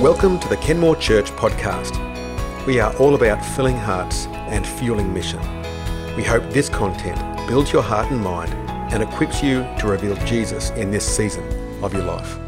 Welcome to the Kenmore Church podcast. We are all about filling hearts and fueling mission. We hope this content builds your heart and mind and equips you to reveal Jesus in this season of your life.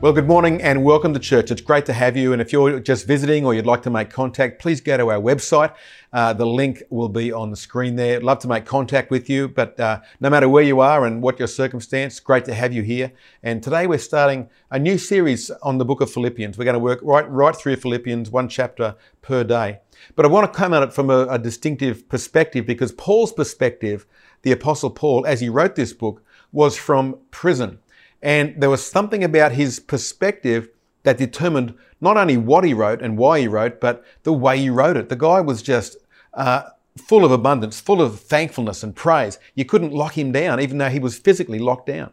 Well, good morning and welcome to church. It's great to have you. And if you're just visiting or you'd like to make contact, please go to our website. Uh, the link will be on the screen there. I'd love to make contact with you, but uh, no matter where you are and what your circumstance, great to have you here. And today we're starting a new series on the book of Philippians. We're going to work right, right through Philippians, one chapter per day. But I want to come at it from a, a distinctive perspective because Paul's perspective, the Apostle Paul, as he wrote this book, was from prison. And there was something about his perspective that determined not only what he wrote and why he wrote, but the way he wrote it. The guy was just uh, full of abundance, full of thankfulness and praise. You couldn't lock him down, even though he was physically locked down.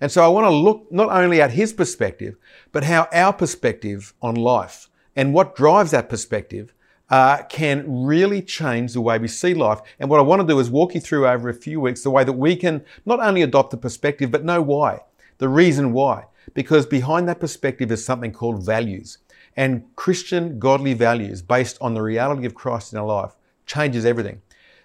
And so I want to look not only at his perspective, but how our perspective on life and what drives that perspective uh, can really change the way we see life. And what I want to do is walk you through over a few weeks the way that we can not only adopt the perspective, but know why. The reason why. Because behind that perspective is something called values. And Christian godly values based on the reality of Christ in our life changes everything.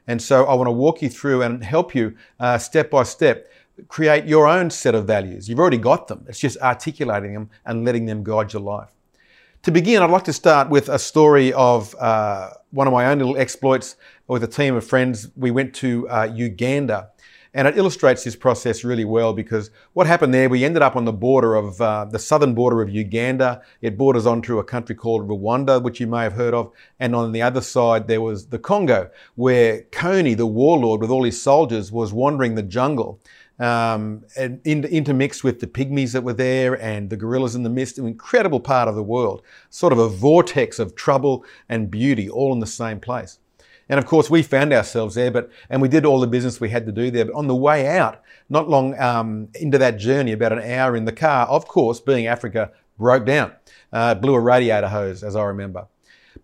And so I want to walk you through and help you uh, step by step create your own set of values. You've already got them. It's just articulating them and letting them guide your life. To begin, I'd like to start with a story of uh, one of my own little exploits with a team of friends. We went to uh, Uganda and it illustrates this process really well because what happened there, we ended up on the border of uh, the southern border of Uganda. It borders onto a country called Rwanda, which you may have heard of. And on the other side, there was the Congo, where Kony, the warlord with all his soldiers, was wandering the jungle. Um, and intermixed with the pygmies that were there and the gorillas in the mist, an incredible part of the world, sort of a vortex of trouble and beauty all in the same place. And of course, we found ourselves there, but and we did all the business we had to do there. But on the way out, not long um, into that journey, about an hour in the car, of course, being Africa, broke down, uh, blew a radiator hose, as I remember.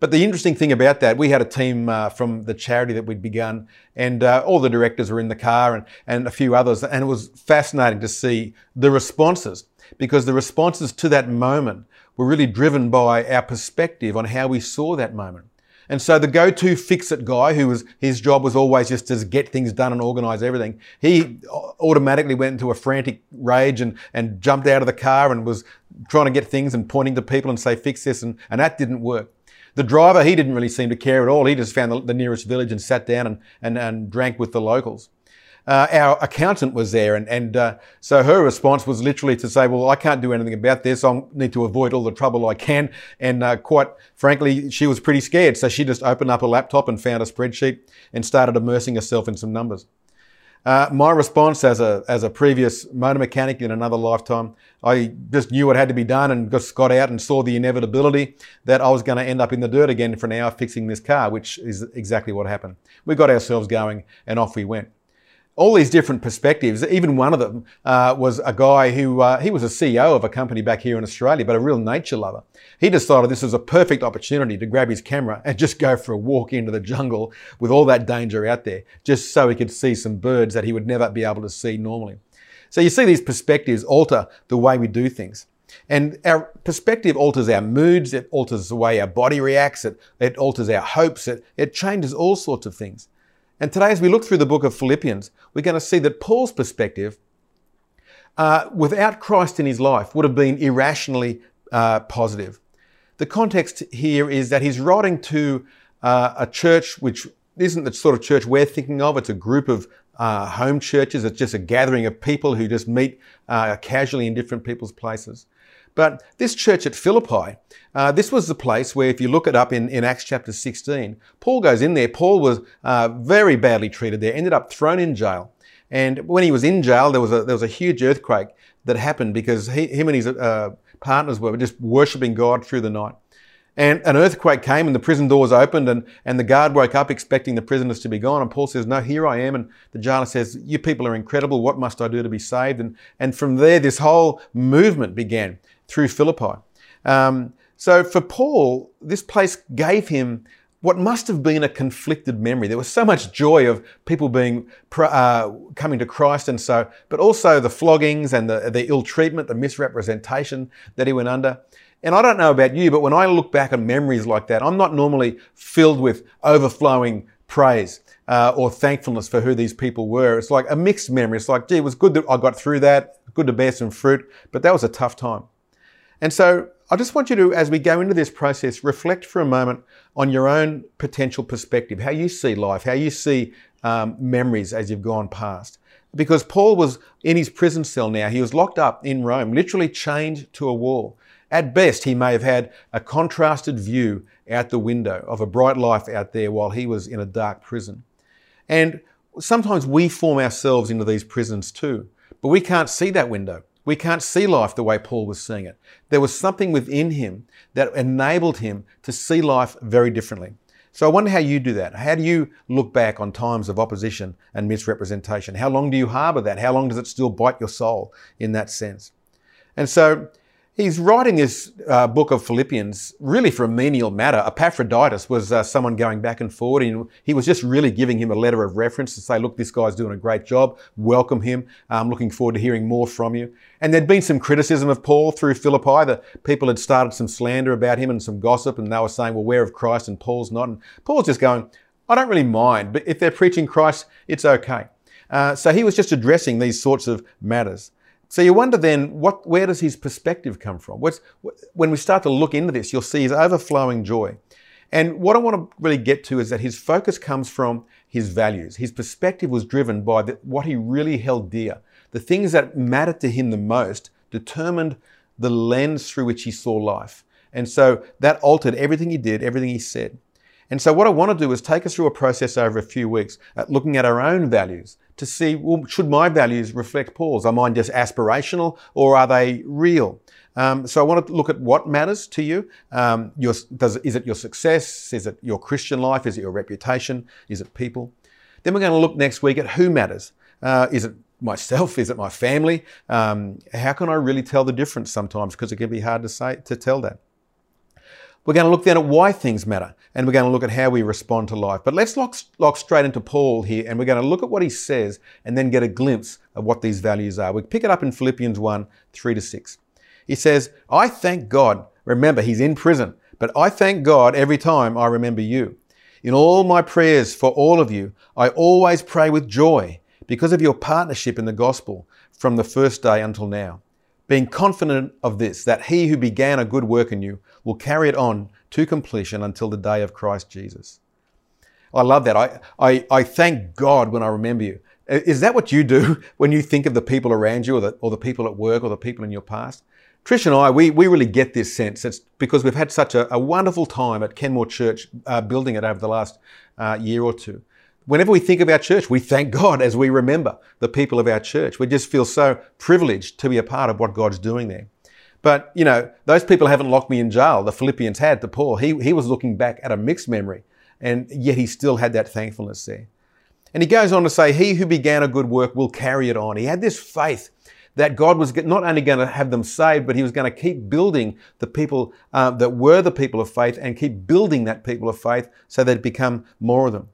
But the interesting thing about that, we had a team uh, from the charity that we'd begun, and uh, all the directors were in the car and, and a few others. And it was fascinating to see the responses because the responses to that moment were really driven by our perspective on how we saw that moment. And so the go-to fix-it guy, who was his job was always just to get things done and organise everything, he automatically went into a frantic rage and, and jumped out of the car and was trying to get things and pointing to people and say, fix this, and, and that didn't work. The driver, he didn't really seem to care at all. He just found the, the nearest village and sat down and, and, and drank with the locals uh, our accountant was there, and, and uh, so her response was literally to say, "Well, I can't do anything about this. I need to avoid all the trouble I can." And uh, quite frankly, she was pretty scared, so she just opened up a laptop and found a spreadsheet and started immersing herself in some numbers. Uh, my response as a, as a previous motor mechanic in another lifetime, I just knew what had to be done and just got out and saw the inevitability that I was going to end up in the dirt again for an hour fixing this car, which is exactly what happened. We got ourselves going and off we went all these different perspectives. Even one of them uh, was a guy who uh, he was a CEO of a company back here in Australia, but a real nature lover. He decided this was a perfect opportunity to grab his camera and just go for a walk into the jungle with all that danger out there, just so he could see some birds that he would never be able to see normally. So you see these perspectives alter the way we do things. And our perspective alters our moods, it alters the way our body reacts, it, it alters our hopes, it, it changes all sorts of things. And today, as we look through the book of Philippians, we're going to see that Paul's perspective, uh, without Christ in his life, would have been irrationally uh, positive. The context here is that he's writing to uh, a church which isn't the sort of church we're thinking of. It's a group of uh, home churches. It's just a gathering of people who just meet uh, casually in different people's places. But this church at Philippi, uh, this was the place where, if you look it up in, in Acts chapter 16, Paul goes in there. Paul was uh, very badly treated there, ended up thrown in jail. And when he was in jail, there was a, there was a huge earthquake that happened because he, him and his uh, partners were just worshipping God through the night. And an earthquake came and the prison doors opened and, and the guard woke up expecting the prisoners to be gone. And Paul says, No, here I am. And the jailer says, You people are incredible. What must I do to be saved? And, and from there, this whole movement began through Philippi. Um, so for Paul, this place gave him what must have been a conflicted memory. There was so much joy of people being uh, coming to Christ, and so, but also the floggings and the, the ill treatment, the misrepresentation that he went under. And I don't know about you, but when I look back on memories like that, I'm not normally filled with overflowing praise uh, or thankfulness for who these people were. It's like a mixed memory. It's like, gee, it was good that I got through that, good to bear some fruit, but that was a tough time. And so I just want you to, as we go into this process, reflect for a moment on your own potential perspective, how you see life, how you see um, memories as you've gone past. Because Paul was in his prison cell now. He was locked up in Rome, literally chained to a wall. At best, he may have had a contrasted view out the window of a bright life out there while he was in a dark prison. And sometimes we form ourselves into these prisons too, but we can't see that window. We can't see life the way Paul was seeing it. There was something within him that enabled him to see life very differently. So I wonder how you do that. How do you look back on times of opposition and misrepresentation? How long do you harbour that? How long does it still bite your soul in that sense? And so He's writing this uh, book of Philippians really for a menial matter. Epaphroditus was uh, someone going back and forward, and he was just really giving him a letter of reference to say, Look, this guy's doing a great job. Welcome him. I'm looking forward to hearing more from you. And there'd been some criticism of Paul through Philippi. The people had started some slander about him and some gossip, and they were saying, Well, we're of Christ, and Paul's not. And Paul's just going, I don't really mind, but if they're preaching Christ, it's okay. Uh, so he was just addressing these sorts of matters. So you wonder then, what, where does his perspective come from? What's, when we start to look into this, you'll see his overflowing joy. And what I want to really get to is that his focus comes from his values. His perspective was driven by the, what he really held dear. The things that mattered to him the most determined the lens through which he saw life. And so that altered everything he did, everything he said. And so what I want to do is take us through a process over a few weeks at looking at our own values to see, well, should my values reflect Paul's? Are mine just aspirational or are they real? Um, so I want to look at what matters to you. Um, your, does, is it your success? Is it your Christian life? Is it your reputation? Is it people? Then we're going to look next week at who matters. Uh, is it myself? Is it my family? Um, how can I really tell the difference sometimes? Because it can be hard to say to tell that. We're going to look then at why things matter and we're going to look at how we respond to life. But let's lock, lock straight into Paul here and we're going to look at what he says and then get a glimpse of what these values are. We pick it up in Philippians 1 3 to 6. He says, I thank God. Remember, he's in prison, but I thank God every time I remember you. In all my prayers for all of you, I always pray with joy because of your partnership in the gospel from the first day until now being confident of this, that he who began a good work in you will carry it on to completion until the day of Christ Jesus. I love that. I, I, I thank God when I remember you. Is that what you do when you think of the people around you or the, or the people at work or the people in your past? Trish and I, we, we really get this sense. It's because we've had such a, a wonderful time at Kenmore Church uh, building it over the last uh, year or two whenever we think of our church, we thank God as we remember the people of our church. We just feel so privileged to be a part of what God's doing there. But, you know, those people haven't locked me in jail. The Philippians had to Paul. He, he was looking back at a mixed memory, and yet he still had that thankfulness there. And he goes on to say, He who began a good work will carry it on. He had this faith that God was not only going to have them saved, but he was going to keep building the people uh, that were the people of faith and keep building that people of faith so they'd become more of them.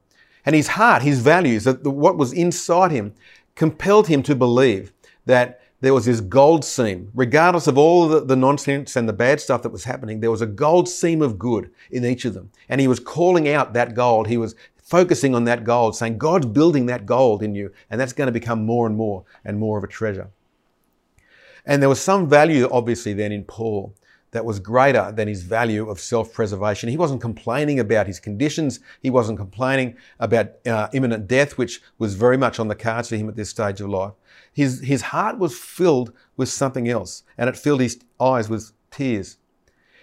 And his heart, his values, that what was inside him, compelled him to believe that there was this gold seam. Regardless of all the, the, nonsense and the bad stuff that was happening, there was a gold seam of good in each of them. And he was calling out that gold. He was focusing on that gold, saying, God's building that gold in you, and that's going to become more and more and more of a treasure. And there was some value, obviously, then in Paul that was greater than his value of self preservation. He wasn't complaining about his conditions. He wasn't complaining about uh, imminent death, which was very much on the cards for him at this stage of life. His, his heart was filled with something else, and it filled his eyes with tears.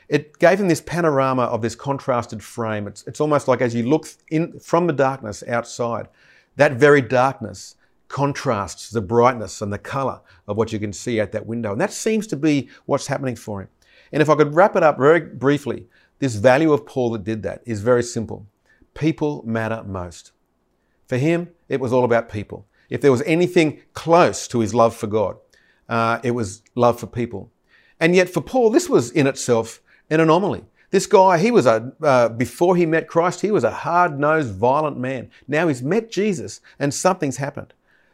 It gave him this panorama of this contrasted frame. It's, it's almost like as you look in from the darkness outside, that very darkness contrasts the brightness and the colour of what you can see out that window. And that seems to be what's happening for him. And if I could wrap it up very briefly, this value of Paul that did that is very simple. People matter most. For him, it was all about people. If there was anything close to his love for God, uh, it was love for people. And yet for Paul, this was in itself an anomaly. This guy, he was a, uh, before he met Christ, he was a hard nosed, violent man. Now he's met Jesus and something's happened.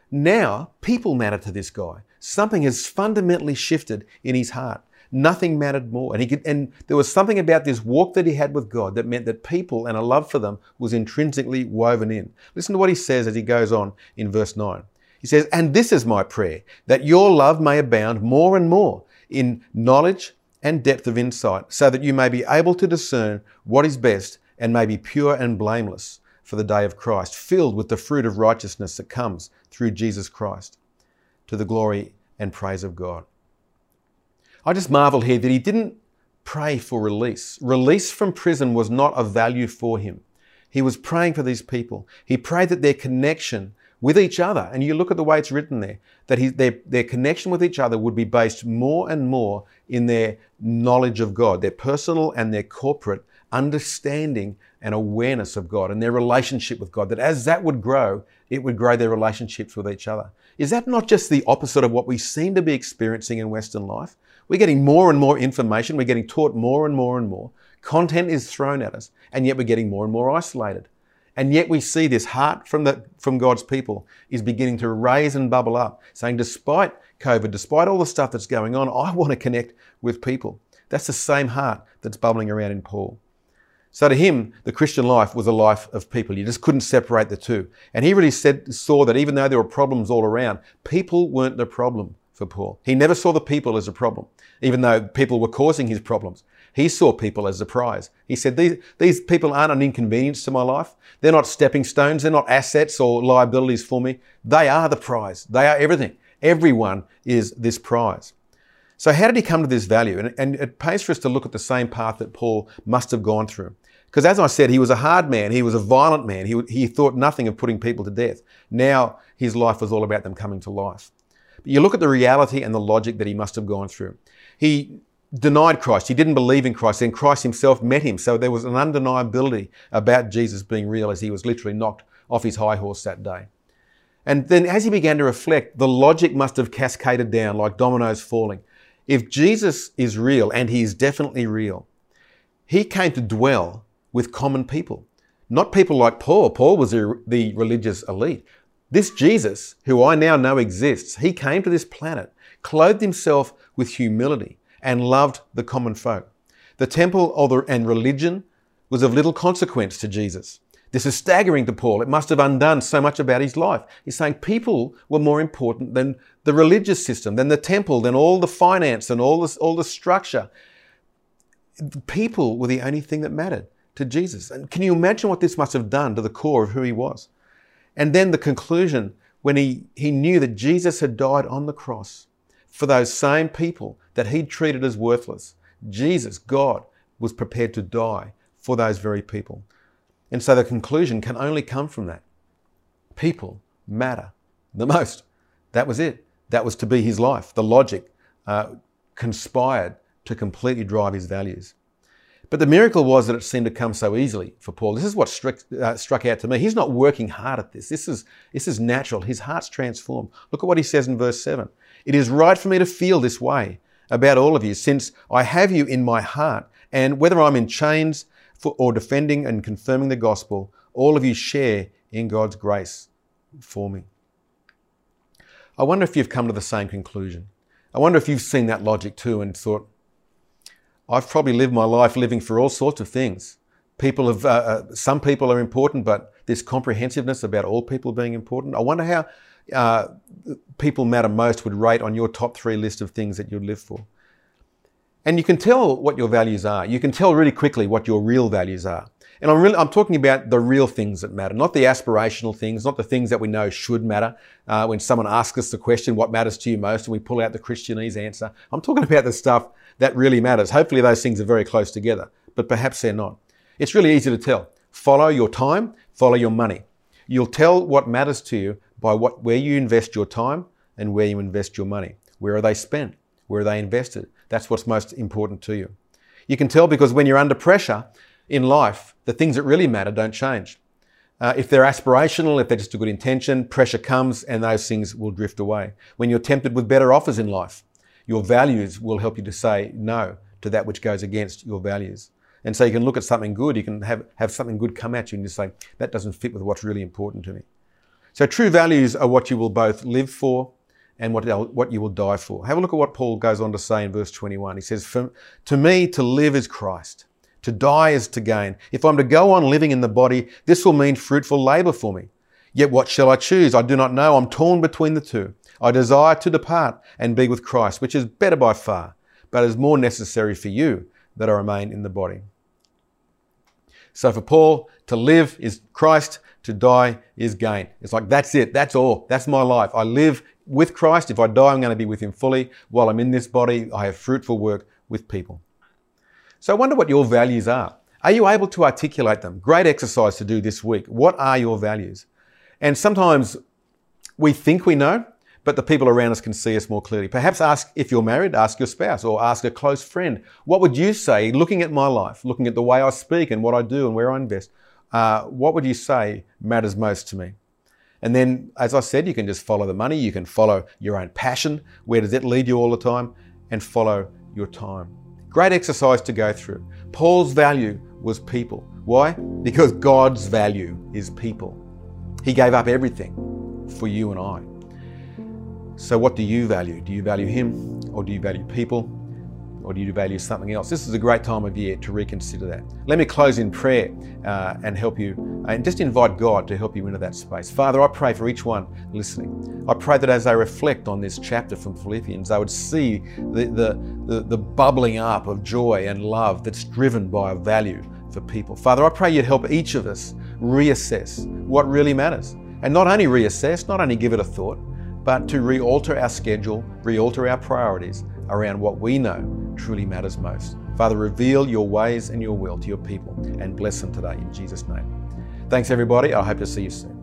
Now people matter to this guy. Something has fundamentally shifted in his heart. Nothing mattered more. And, he could, and there was something about this walk that he had with God that meant that people and a love for them was intrinsically woven in. Listen to what he says as he goes on in verse 9. He says, And this is my prayer, that your love may abound more and more in knowledge and depth of insight, so that you may be able to discern what is best and may be pure and blameless for the day of Christ, filled with the fruit of righteousness that comes through Jesus Christ, to the glory and praise of God. I just marvel here that he didn't pray for release. Release from prison was not of value for him. He was praying for these people. He prayed that their connection with each other, and you look at the way it's written there, that he, their, their connection with each other would be based more and more in their knowledge of God, their personal and their corporate understanding and awareness of God and their relationship with God. That as that would grow, it would grow their relationships with each other. Is that not just the opposite of what we seem to be experiencing in Western life? We're getting more and more information, we're getting taught more and more and more. Content is thrown at us, and yet we're getting more and more isolated. And yet we see this heart from, the, from God's people is beginning to raise and bubble up, saying, despite COVID, despite all the stuff that's going on, I want to connect with people. That's the same heart that's bubbling around in Paul. So to him, the Christian life was a life of people. You just couldn't separate the two. And he really said, saw that even though there were problems all around, people weren't the problem for Paul. He never saw the people as a problem, even though people were causing his problems. He saw people as a prize. He said, these, these people aren't an inconvenience to my life. They're not stepping stones. They're not assets or liabilities for me. They are the prize. They are everything. Everyone is this prize. So how did he come to this value? And, and it pays for us to look at the same path that Paul must have gone through. Because as I said, he was a hard man. He was a violent man. He, he thought nothing of putting people to death. Now his life was all about them coming to life. You look at the reality and the logic that he must have gone through. He denied Christ. He didn't believe in Christ. Then Christ himself met him. So there was an undeniability about Jesus being real as he was literally knocked off his high horse that day. And then as he began to reflect, the logic must have cascaded down like dominoes falling. If Jesus is real, and he is definitely real, he came to dwell with common people. Not people like Paul. Paul was the religious elite. This Jesus, who I now know exists, he came to this planet, clothed himself with humility, and loved the common folk. The temple and religion was of little consequence to Jesus. This is staggering to Paul. It must have undone so much about his life. He's saying people were more important than the religious system, than the temple, than all the finance and all, this, all the structure. People were the only thing that mattered to Jesus. And can you imagine what this must have done to the core of who he was? And then the conclusion when he, he knew that Jesus had died on the cross for those same people that he'd treated as worthless. Jesus, God, was prepared to die for those very people. And so the conclusion can only come from that. People matter the most. That was it. That was to be his life. The logic uh, conspired to completely drive his values. But the miracle was that it seemed to come so easily for Paul. This is what struck, uh, struck out to me. He's not working hard at this. This is, this is natural. His heart's transformed. Look at what he says in verse 7. It is right for me to feel this way about all of you, since I have you in my heart. And whether I'm in chains for, or defending and confirming the gospel, all of you share in God's grace for me. I wonder if you've come to the same conclusion. I wonder if you've seen that logic too and thought, I've probably lived my life living for all sorts of things. People have, uh, uh, some people are important, but this comprehensiveness about all people being important. I wonder how uh, people matter most would rate on your top three list of things that you'd live for. And you can tell what your values are. You can tell really quickly what your real values are. And I'm really, I'm talking about the real things that matter, not the aspirational things, not the things that we know should matter. Uh, when someone asks us the question, what matters to you most, and we pull out the Christianese answer. I'm talking about the stuff that really matters. Hopefully those things are very close together, but perhaps they're not. It's really easy to tell. Follow your time, follow your money. You'll tell what matters to you by what, where you invest your time and where you invest your money. Where are they spent? Where are they invested? That's what's most important to you. You can tell because when you're under pressure in life, the things that really matter don't change. Uh, if they're aspirational, if they're just a good intention, pressure comes and those things will drift away. When you're tempted with better offers in life, your values will help you to say no to that which goes against your values. And so you can look at something good, you can have, have something good come at you and just say, that doesn't fit with what's really important to me. So true values are what you will both live for and what, what you will die for. Have a look at what Paul goes on to say in verse 21. He says, To me, to live is Christ. To die is to gain. If I'm to go on living in the body, this will mean fruitful labour for me. Yet what shall I choose? I do not know. I'm torn between the two. I desire to depart and be with Christ, which is better by far, but is more necessary for you that I remain in the body. So for Paul, to live is Christ, to die is gain. It's like, that's it, that's all, that's my life. I live with Christ. If I die, I'm going to be with Him fully. While I'm in this body, I have fruitful work with people. So I wonder what your values are. Are you able to articulate them? Great exercise to do this week. What are your values? And sometimes we think we know, but the people around us can see us more clearly. Perhaps ask, if you're married, ask your spouse or ask a close friend, what would you say, looking at my life, looking at the way I speak and what I do and where I invest, uh, what would you say matters most to me? And then, as I said, you can just follow the money, you can follow your own passion, where does it lead you all the time, and follow your time. Great exercise to go through. Paul's value was people. Why? Because God's value is people. He gave up everything for you and I. So, what do you value? Do you value Him or do you value people? Or do you value something else? This is a great time of year to reconsider that. Let me close in prayer uh, and help you, and just invite God to help you into that space. Father, I pray for each one listening. I pray that as they reflect on this chapter from Philippians, they would see the, the, the, the bubbling up of joy and love that's driven by a value for people. Father, I pray you'd help each of us reassess what really matters. And not only reassess, not only give it a thought, but to re-alter our schedule, re-alter our priorities around what we know truly matters most. Father, reveal your ways and your will to your people and bless them today in Jesus' name. Thanks, everybody. I hope to see you soon.